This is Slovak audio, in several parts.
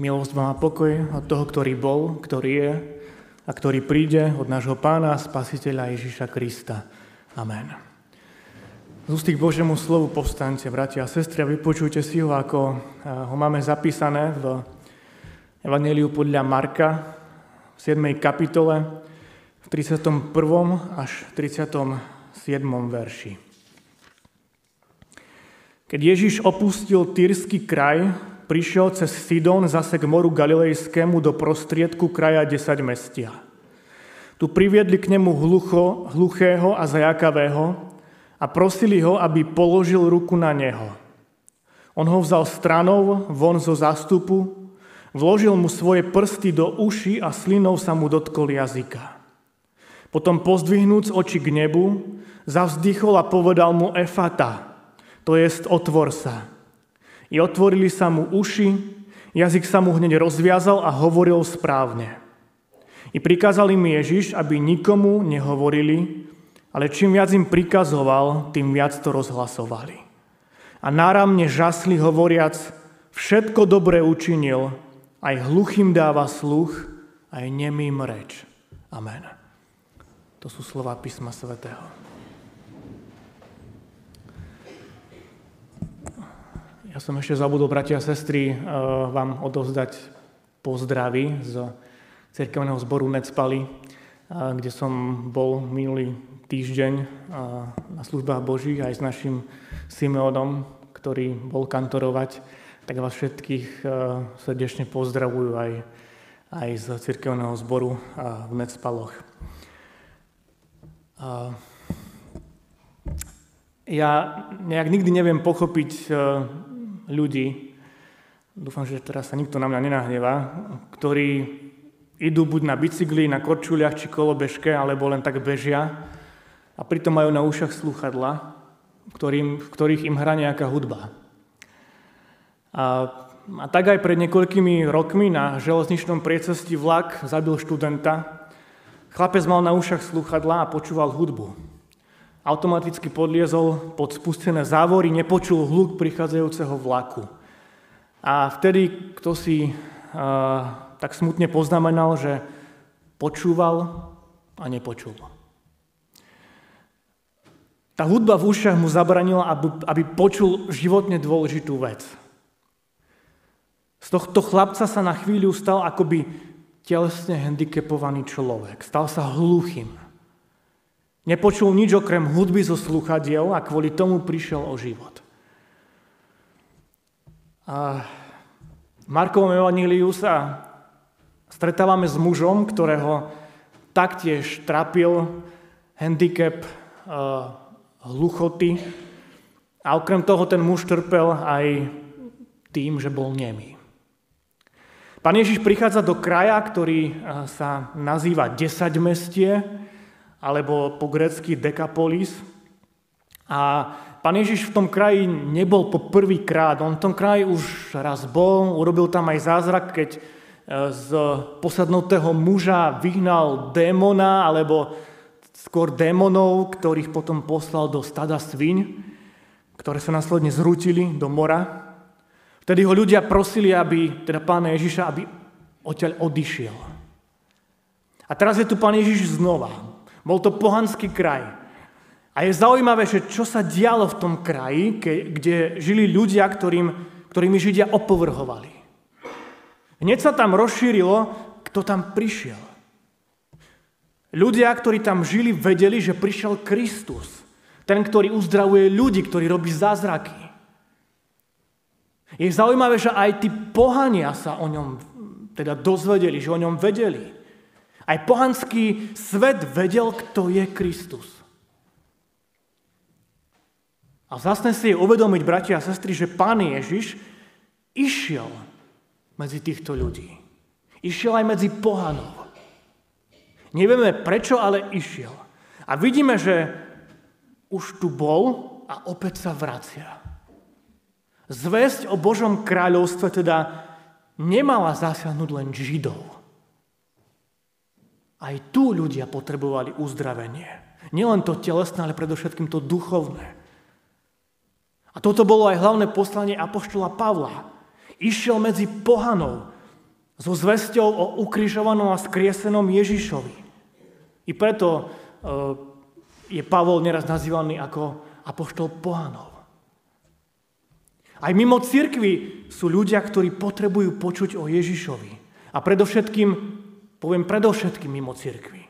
Milosť vám a pokoj od toho, ktorý bol, ktorý je a ktorý príde od nášho pána a spasiteľa Ježíša Krista. Amen. Z ústy k Božiemu slovu povstaňte, bratia a sestry, a vypočujte si ho, ako eh, ho máme zapísané v Evangeliu podľa Marka v 7. kapitole v 31. až 37. verši. Keď Ježiš opustil Týrsky kraj, prišiel cez Sidon zase k moru Galilejskému do prostriedku kraja 10 mestia. Tu priviedli k nemu hlucho, hluchého a zajakavého a prosili ho, aby položil ruku na neho. On ho vzal stranou von zo zástupu, vložil mu svoje prsty do uši a slinou sa mu dotkol jazyka. Potom pozdvihnúc oči k nebu, zavzdychol a povedal mu Efata, to jest otvor sa. I otvorili sa mu uši, jazyk sa mu hneď rozviazal a hovoril správne. I prikázali mi Ježiš, aby nikomu nehovorili, ale čím viac im prikazoval, tým viac to rozhlasovali. A náramne žasli hovoriac, všetko dobre učinil, aj hluchým dáva sluch, aj nemým reč. Amen. To sú slova písma svätého. Ja som ešte zabudol, bratia a sestry, eh, vám odovzdať pozdravy z cirkevného zboru Necpali, eh, kde som bol minulý týždeň eh, na službách Božích aj s našim Simeonom, ktorý bol kantorovať, tak vás všetkých srdečne pozdravujú aj, aj z cirkevného zboru v Necpaloch. Ja nejak nikdy neviem pochopiť ľudí, dúfam, že teraz sa nikto na mňa nenahnevá, ktorí idú buď na bicykli, na korčuliach či kolobežke, alebo len tak bežia a pritom majú na ušach sluchadla, ktorým, v ktorých im hrá nejaká hudba. A, a tak aj pred niekoľkými rokmi na železničnom priecesti vlak zabil študenta. Chlapec mal na ušach sluchadla a počúval hudbu. Automaticky podliezol pod spustené závory, nepočul hluk prichádzajúceho vlaku. A vtedy, kto si uh, tak smutne poznamenal, že počúval a nepočul. Tá hudba v ušiach mu zabranila, aby, aby počul životne dôležitú vec. Z tohto chlapca sa na chvíľu stal akoby telesne handicapovaný človek. Stal sa hluchým. Nepočul nič okrem hudby zo sluchadiel a kvôli tomu prišiel o život. A v Markovom evaníliu sa stretávame s mužom, ktorého taktiež trapil handicap uh, hluchoty a okrem toho ten muž trpel aj tým, že bol nemý. Pán Ježiš prichádza do kraja, ktorý sa nazýva 10 mestie, alebo po grecky Dekapolis. A pán Ježiš v tom kraji nebol po prvý krát, on v tom kraji už raz bol, urobil tam aj zázrak, keď e, z posadnutého muža vyhnal démona, alebo skôr démonov, ktorých potom poslal do stada sviň, ktoré sa následne zrútili do mora. Vtedy ho ľudia prosili, aby, teda pána Ježiša, aby odtiaľ odišiel. A teraz je tu pán Ježiš znova. Bol to pohanský kraj. A je zaujímavé, že čo sa dialo v tom kraji, kde žili ľudia, ktorým, ktorými Židia opovrhovali. Hneď sa tam rozšírilo, kto tam prišiel. Ľudia, ktorí tam žili, vedeli, že prišiel Kristus. Ten, ktorý uzdravuje ľudí, ktorý robí zázraky. Je zaujímavé, že aj tí pohania sa o ňom teda dozvedeli, že o ňom vedeli. Aj pohanský svet vedel, kto je Kristus. A zase si je uvedomiť, bratia a sestry, že Pán Ježiš išiel medzi týchto ľudí. Išiel aj medzi pohanov. Nevieme prečo, ale išiel. A vidíme, že už tu bol a opäť sa vracia. Zväzť o Božom kráľovstve teda nemala zasiahnuť len Židov. Aj tu ľudia potrebovali uzdravenie. Nielen to telesné, ale predovšetkým to duchovné. A toto bolo aj hlavné poslanie Apoštola Pavla. Išiel medzi pohanov so zvesťou o ukrižovanom a skriesenom Ježišovi. I preto e, je Pavol neraz nazývaný ako apoštol pohanov. Aj mimo cirkvi sú ľudia, ktorí potrebujú počuť o Ježišovi. A predovšetkým, poviem predovšetkým mimo cirkvi.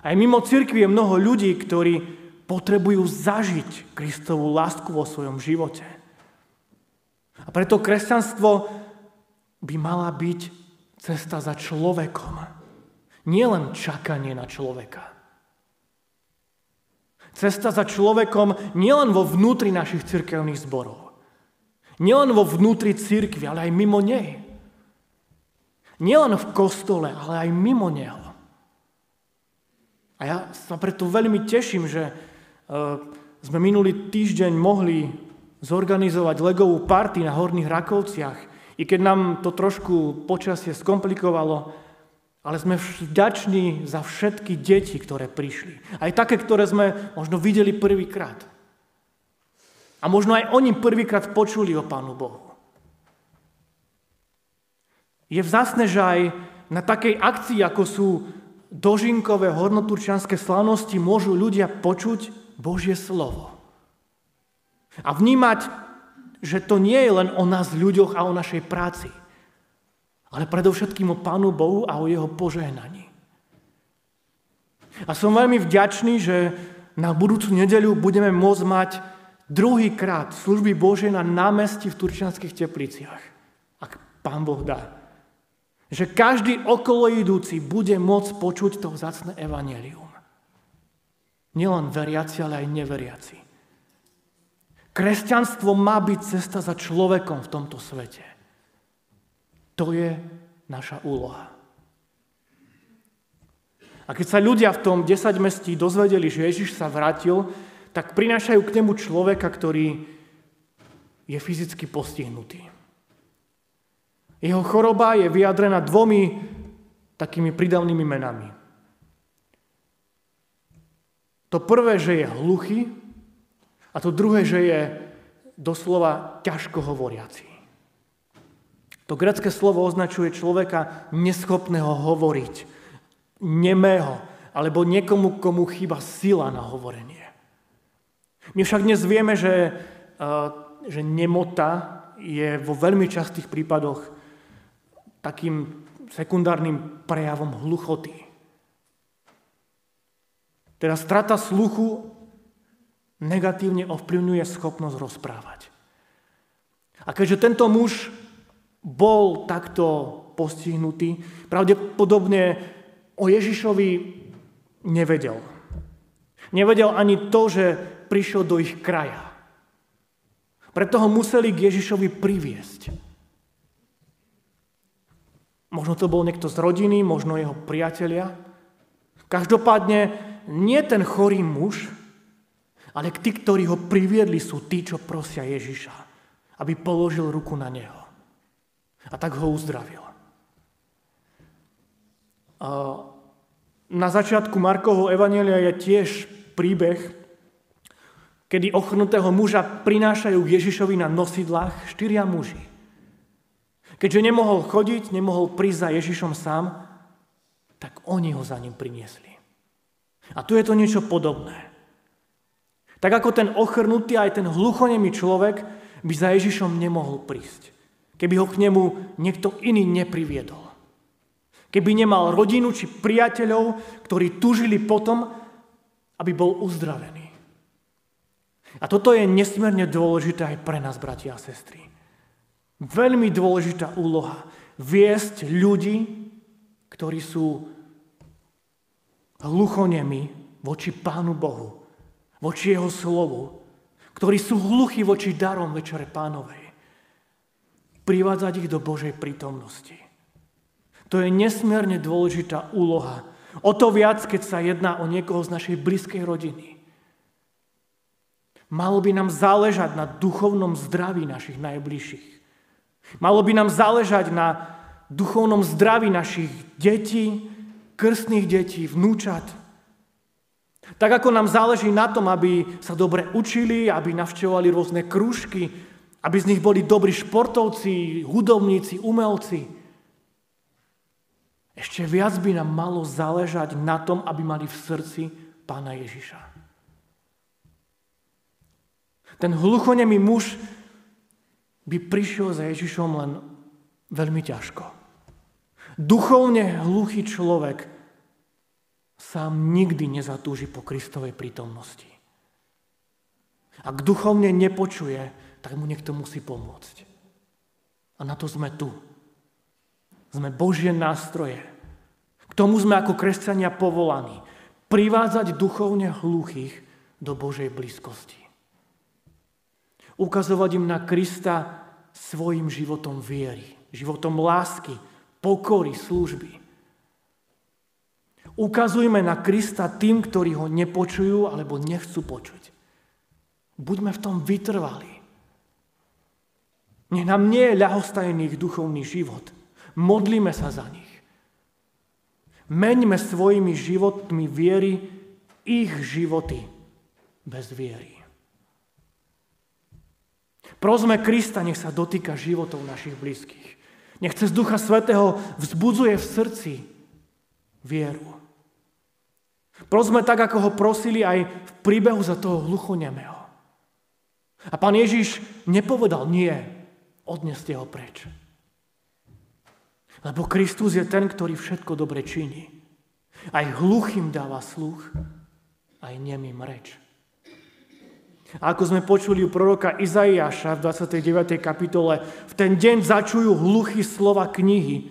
Aj mimo cirkvi je mnoho ľudí, ktorí potrebujú zažiť Kristovú lásku vo svojom živote. A preto kresťanstvo by mala byť cesta za človekom. Nie len čakanie na človeka. Cesta za človekom nielen vo vnútri našich cirkevných zborov. Nielen vo vnútri cirkvi, ale aj mimo nej. Nielen v kostole, ale aj mimo neho. A ja sa preto veľmi teším, že e, sme minulý týždeň mohli zorganizovať legovú party na Horných Rakovciach i keď nám to trošku počasie skomplikovalo, ale sme vďační za všetky deti, ktoré prišli. Aj také, ktoré sme možno videli prvýkrát. A možno aj oni prvýkrát počuli o Pánu Bohu. Je vzácne, že aj na takej akcii, ako sú dožinkové hodnoturčianské slavnosti, môžu ľudia počuť Božie slovo. A vnímať že to nie je len o nás ľuďoch a o našej práci, ale predovšetkým o Pánu Bohu a o Jeho požehnaní. A som veľmi vďačný, že na budúcu nedeľu budeme môcť mať druhýkrát služby Bože na námestí v Turčianských tepliciach. Ak Pán Boh dá. Že každý okolo idúci bude môcť počuť to vzácne evanelium. Nielen veriaci, ale aj neveriaci. Kresťanstvo má byť cesta za človekom v tomto svete. To je naša úloha. A keď sa ľudia v tom 10 mestí dozvedeli, že Ježiš sa vrátil, tak prinášajú k nemu človeka, ktorý je fyzicky postihnutý. Jeho choroba je vyjadrená dvomi takými pridavnými menami. To prvé, že je hluchý, a to druhé, že je doslova ťažko hovoriaci. To grecké slovo označuje človeka neschopného hovoriť, nemého, alebo niekomu, komu chýba sila na hovorenie. My však dnes vieme, že, že nemota je vo veľmi častých prípadoch takým sekundárnym prejavom hluchoty. Teda strata sluchu negatívne ovplyvňuje schopnosť rozprávať. A keďže tento muž bol takto postihnutý, pravdepodobne o Ježišovi nevedel. Nevedel ani to, že prišiel do ich kraja. Preto ho museli k Ježišovi priviesť. Možno to bol niekto z rodiny, možno jeho priatelia. Každopádne nie ten chorý muž, ale tí, ktorí ho priviedli, sú tí, čo prosia Ježiša, aby položil ruku na neho. A tak ho uzdravil. Na začiatku Markovho Evanielia je tiež príbeh, kedy ochrnutého muža prinášajú Ježišovi na nosidlách štyria muži. Keďže nemohol chodiť, nemohol prísť za Ježišom sám, tak oni ho za ním priniesli. A tu je to niečo podobné. Tak ako ten ochrnutý aj ten hluchonemý človek by za Ježišom nemohol prísť. Keby ho k nemu niekto iný nepriviedol. Keby nemal rodinu či priateľov, ktorí tužili potom, aby bol uzdravený. A toto je nesmierne dôležité aj pre nás, bratia a sestry. Veľmi dôležitá úloha. Viesť ľudí, ktorí sú hluchonemi voči Pánu Bohu voči jeho slovu, ktorí sú hluchí voči darom Večere Pánovej. Privádzať ich do Božej prítomnosti. To je nesmierne dôležitá úloha. O to viac, keď sa jedná o niekoho z našej blízkej rodiny. Malo by nám záležať na duchovnom zdraví našich najbližších. Malo by nám záležať na duchovnom zdraví našich detí, krstných detí, vnúčat, tak ako nám záleží na tom, aby sa dobre učili, aby navštevovali rôzne krúžky, Aby z nich boli dobrí športovci, hudobníci, umelci. Ešte viac by nám malo záležať na tom, aby mali v srdci pána Ježiša. Ten hluchonemý muž by prišiel za Ježišom len veľmi ťažko. Duchovne hluchý človek sám nikdy nezatúži po Kristovej prítomnosti. Ak duchovne nepočuje, tak mu niekto musí pomôcť. A na to sme tu. Sme Božie nástroje. K tomu sme ako kresťania povolaní. Privádzať duchovne hluchých do Božej blízkosti. Ukazovať im na Krista svojim životom viery, životom lásky, pokory, služby. Ukazujme na Krista tým, ktorí ho nepočujú alebo nechcú počuť. Buďme v tom vytrvali. Nech nám nie je ľahostajný duchovný život. Modlíme sa za nich. Meňme svojimi životmi viery ich životy bez viery. Prosme Krista, nech sa dotýka životov našich blízkych. Nech cez Ducha Svetého vzbudzuje v srdci vieru. Prosme tak, ako ho prosili aj v príbehu za toho hluchonemého. A pán Ježiš nepovedal nie, odneste ho preč. Lebo Kristus je ten, ktorý všetko dobre činí. Aj hluchým dáva sluch, aj nemým reč. A ako sme počuli u proroka Izaiáša v 29. kapitole, v ten deň začujú hluchy slova knihy,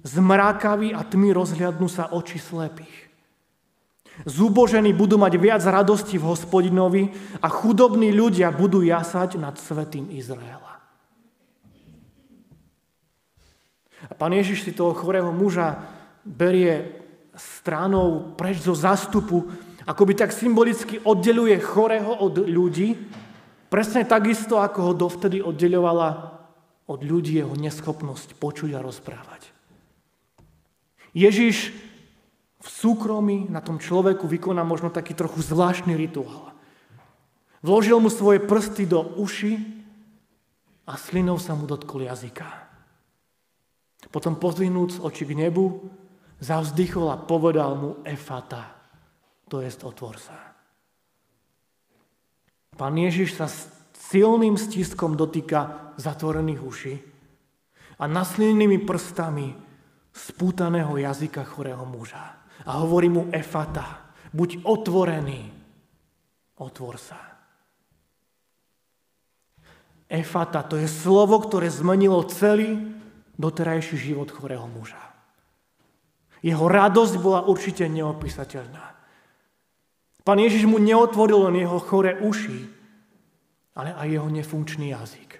zmrákaví a tmy rozhľadnú sa oči slepých. Zúbožení budú mať viac radosti v hospodinovi a chudobní ľudia budú jasať nad svetým Izraela. A pán Ježiš si toho chorého muža berie stranou preč zo zastupu, ako by tak symbolicky oddeluje chorého od ľudí, presne takisto, ako ho dovtedy oddeľovala od ľudí jeho neschopnosť počuť a rozprávať. Ježiš v súkromí na tom človeku vykoná možno taký trochu zvláštny rituál. Vložil mu svoje prsty do uši a slinou sa mu dotkol jazyka. Potom pozvinúc oči k nebu, zavzdychol a povedal mu Efata, to jest otvor sa. Pán Ježiš sa silným stiskom dotýka zatvorených uší a naslinenými prstami spútaného jazyka chorého muža a hovorí mu Efata, buď otvorený, otvor sa. Efata, to je slovo, ktoré zmenilo celý doterajší život chorého muža. Jeho radosť bola určite neopísateľná. Pán Ježiš mu neotvoril len jeho chore uši, ale aj jeho nefunkčný jazyk.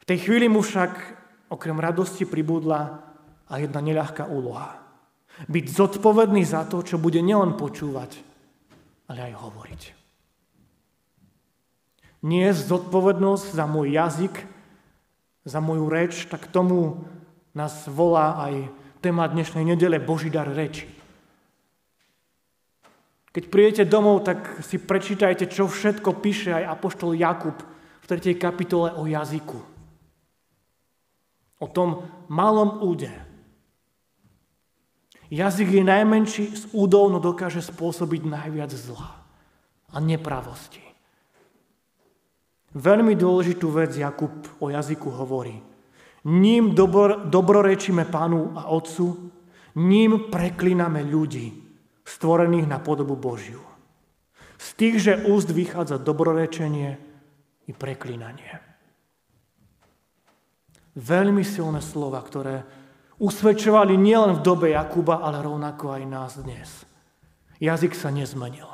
V tej chvíli mu však okrem radosti pribudla a jedna neľahká úloha. Byť zodpovedný za to, čo bude nielen počúvať, ale aj hovoriť. Nie zodpovednosť za môj jazyk, za moju reč, tak tomu nás volá aj téma dnešnej nedele Boží dar reči. Keď prídete domov, tak si prečítajte, čo všetko píše aj Apoštol Jakub v 3. kapitole o jazyku. O tom malom úde, Jazyk je najmenší z údov, no dokáže spôsobiť najviac zla a nepravosti. Veľmi dôležitú vec Jakub o jazyku hovorí. Ním dobro, dobrorečíme Pánu a Otcu, ním preklíname ľudí, stvorených na podobu Božiu. Z tých, že úst vychádza dobrorečenie i preklínanie. Veľmi silné slova, ktoré usvedčovali nielen v dobe Jakuba, ale rovnako aj nás dnes. Jazyk sa nezmenil.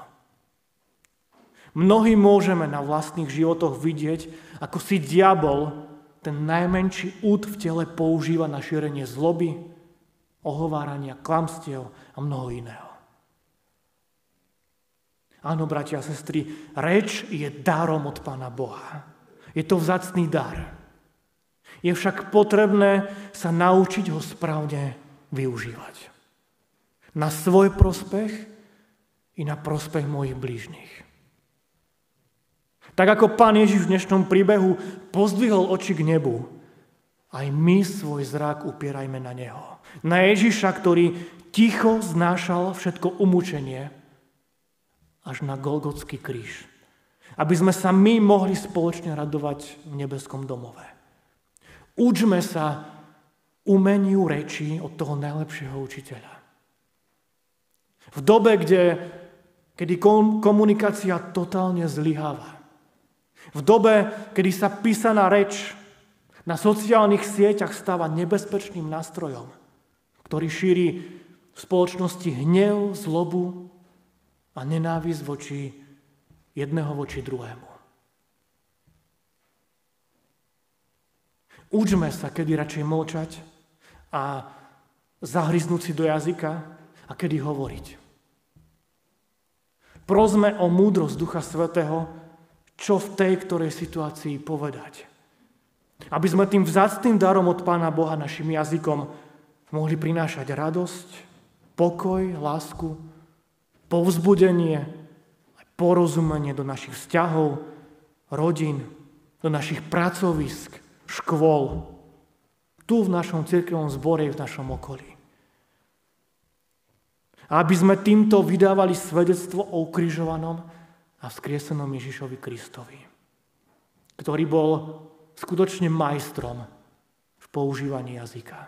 Mnohí môžeme na vlastných životoch vidieť, ako si diabol, ten najmenší úd v tele používa na šírenie zloby, ohovárania, klamstiev a mnoho iného. Áno, bratia a sestry, reč je darom od Pána Boha. Je to vzácný dar. Je však potrebné sa naučiť ho správne využívať. Na svoj prospech i na prospech mojich blížnych. Tak ako pán Ježiš v dnešnom príbehu pozdvihol oči k nebu, aj my svoj zrak upierajme na Neho. Na Ježiša, ktorý ticho znášal všetko umúčenie až na Golgotský kríž. Aby sme sa my mohli spoločne radovať v nebeskom domove. Učme sa umeniu reči od toho najlepšieho učiteľa. V dobe, kde, kedy komunikácia totálne zlyháva. V dobe, kedy sa písaná reč na sociálnych sieťach stáva nebezpečným nástrojom, ktorý šíri v spoločnosti hnev, zlobu a nenávisť voči jedného voči druhému. Učme sa, kedy radšej mlčať a zahryznúť si do jazyka a kedy hovoriť. Prosme o múdrosť Ducha Svetého, čo v tej ktorej situácii povedať. Aby sme tým vzácným darom od Pána Boha našim jazykom mohli prinášať radosť, pokoj, lásku, povzbudenie, porozumenie do našich vzťahov, rodín, do našich pracovisk, škôl, tu v našom cirkevom zbore, v našom okolí. Aby sme týmto vydávali svedectvo o ukrižovanom a vzkriesenom Ježišovi Kristovi, ktorý bol skutočne majstrom v používaní jazyka.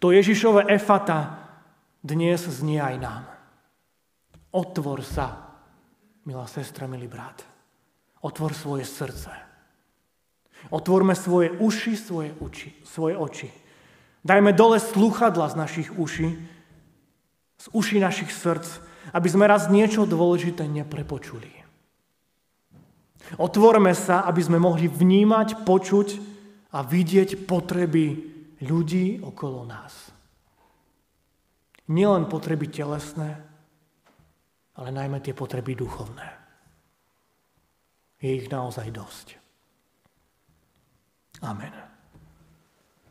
To Ježišové efata dnes znie aj nám. Otvor sa, milá sestra, milý brat. Otvor svoje srdce. Otvorme svoje uši, svoje, uči, svoje oči. Dajme dole sluchadla z našich uší, z uší našich srdc, aby sme raz niečo dôležité neprepočuli. Otvorme sa, aby sme mohli vnímať, počuť a vidieť potreby ľudí okolo nás. Nielen potreby telesné, ale najmä tie potreby duchovné. Je ich naozaj dosť. Amen.